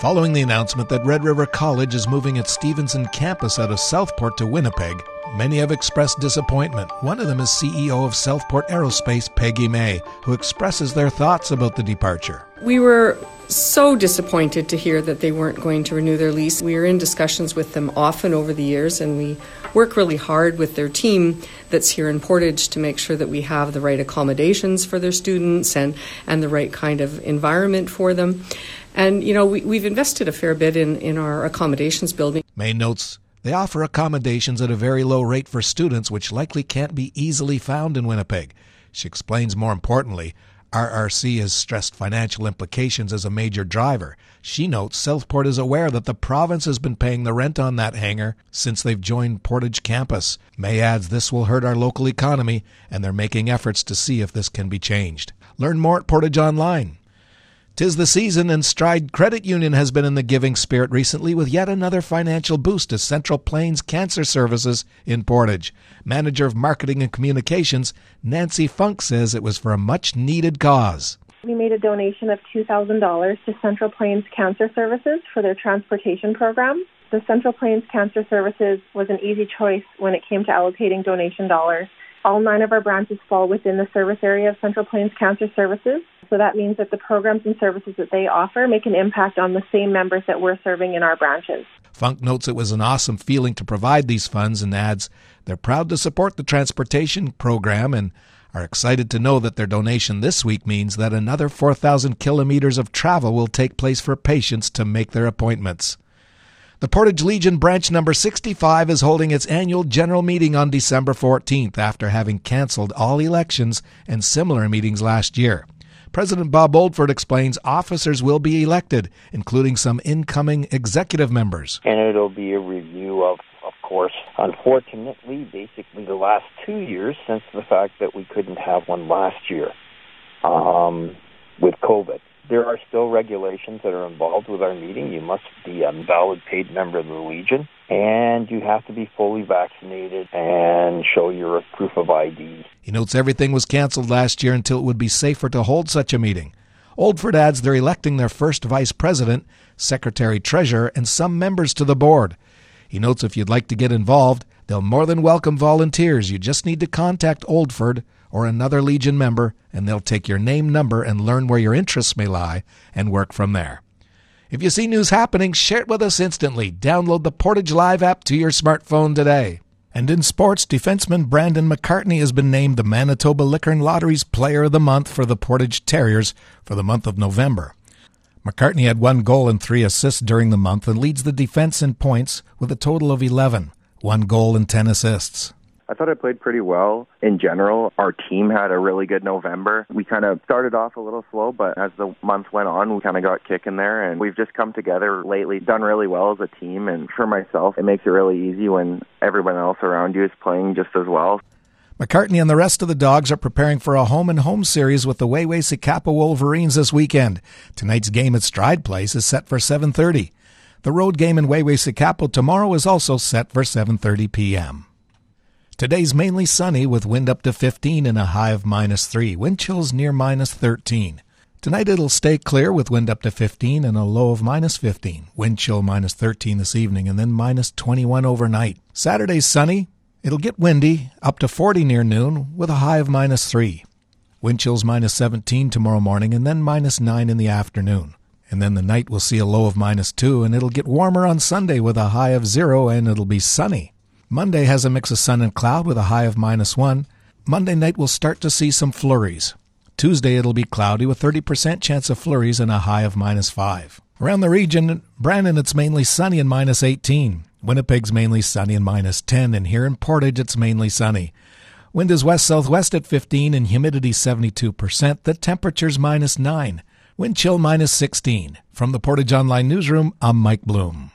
Following the announcement that Red River College is moving its Stevenson campus out of Southport to Winnipeg, many have expressed disappointment. One of them is CEO of Southport Aerospace, Peggy May, who expresses their thoughts about the departure. We were so disappointed to hear that they weren't going to renew their lease. We are in discussions with them often over the years, and we work really hard with their team that's here in Portage to make sure that we have the right accommodations for their students and, and the right kind of environment for them. And, you know, we, we've invested a fair bit in, in our accommodations building. May notes they offer accommodations at a very low rate for students, which likely can't be easily found in Winnipeg. She explains more importantly, RRC has stressed financial implications as a major driver. She notes Southport is aware that the province has been paying the rent on that hangar since they've joined Portage campus. May adds this will hurt our local economy, and they're making efforts to see if this can be changed. Learn more at Portage Online. Tis the season, and Stride Credit Union has been in the giving spirit recently with yet another financial boost to Central Plains Cancer Services in Portage. Manager of Marketing and Communications, Nancy Funk, says it was for a much needed cause. We made a donation of $2,000 to Central Plains Cancer Services for their transportation program. The Central Plains Cancer Services was an easy choice when it came to allocating donation dollars. All nine of our branches fall within the service area of Central Plains Cancer Services. So that means that the programs and services that they offer make an impact on the same members that we're serving in our branches. Funk notes it was an awesome feeling to provide these funds and adds they're proud to support the transportation program and are excited to know that their donation this week means that another 4,000 kilometers of travel will take place for patients to make their appointments. The Portage Legion branch number 65 is holding its annual general meeting on December 14th after having canceled all elections and similar meetings last year. President Bob Oldford explains officers will be elected, including some incoming executive members. And it'll be a review of, of course, unfortunately, basically the last two years since the fact that we couldn't have one last year um, with COVID. There are still regulations that are involved with our meeting. You must be a valid paid member of the Legion, and you have to be fully vaccinated and show your proof of ID. He notes everything was canceled last year until it would be safer to hold such a meeting. Oldford adds they're electing their first vice president, secretary treasurer, and some members to the board. He notes if you'd like to get involved, they'll more than welcome volunteers. You just need to contact Oldford or another Legion member, and they'll take your name, number, and learn where your interests may lie and work from there. If you see news happening, share it with us instantly. Download the Portage Live app to your smartphone today. And in sports, defenseman Brandon McCartney has been named the Manitoba Liquor and Lotteries Player of the Month for the Portage Terriers for the month of November. McCartney had one goal and three assists during the month and leads the defense in points with a total of 11, one goal and 10 assists. I thought I played pretty well in general. Our team had a really good November. We kind of started off a little slow, but as the month went on, we kind of got kicking there, and we've just come together lately, done really well as a team. And for myself, it makes it really easy when everyone else around you is playing just as well. McCartney and the rest of the Dogs are preparing for a home and home series with the Waywayseecappo Wolverines this weekend. Tonight's game at Stride Place is set for 7:30. The road game in Waywayseecappo tomorrow is also set for 7:30 p.m. Today's mainly sunny with wind up to 15 and a high of minus 3. Wind chills near minus 13. Tonight it'll stay clear with wind up to 15 and a low of minus 15. Wind chill minus 13 this evening and then minus 21 overnight. Saturday's sunny. It'll get windy up to 40 near noon with a high of minus 3. Wind chills minus 17 tomorrow morning and then minus 9 in the afternoon. And then the night will see a low of minus 2 and it'll get warmer on Sunday with a high of 0 and it'll be sunny. Monday has a mix of sun and cloud with a high of minus 1. Monday night we'll start to see some flurries. Tuesday it'll be cloudy with 30% chance of flurries and a high of minus 5. Around the region, Brandon it's mainly sunny and minus 18. Winnipeg's mainly sunny and minus 10, and here in Portage it's mainly sunny. Wind is west southwest at 15 and humidity 72%. The temperature's minus 9. Wind chill minus 16. From the Portage Online Newsroom, I'm Mike Bloom.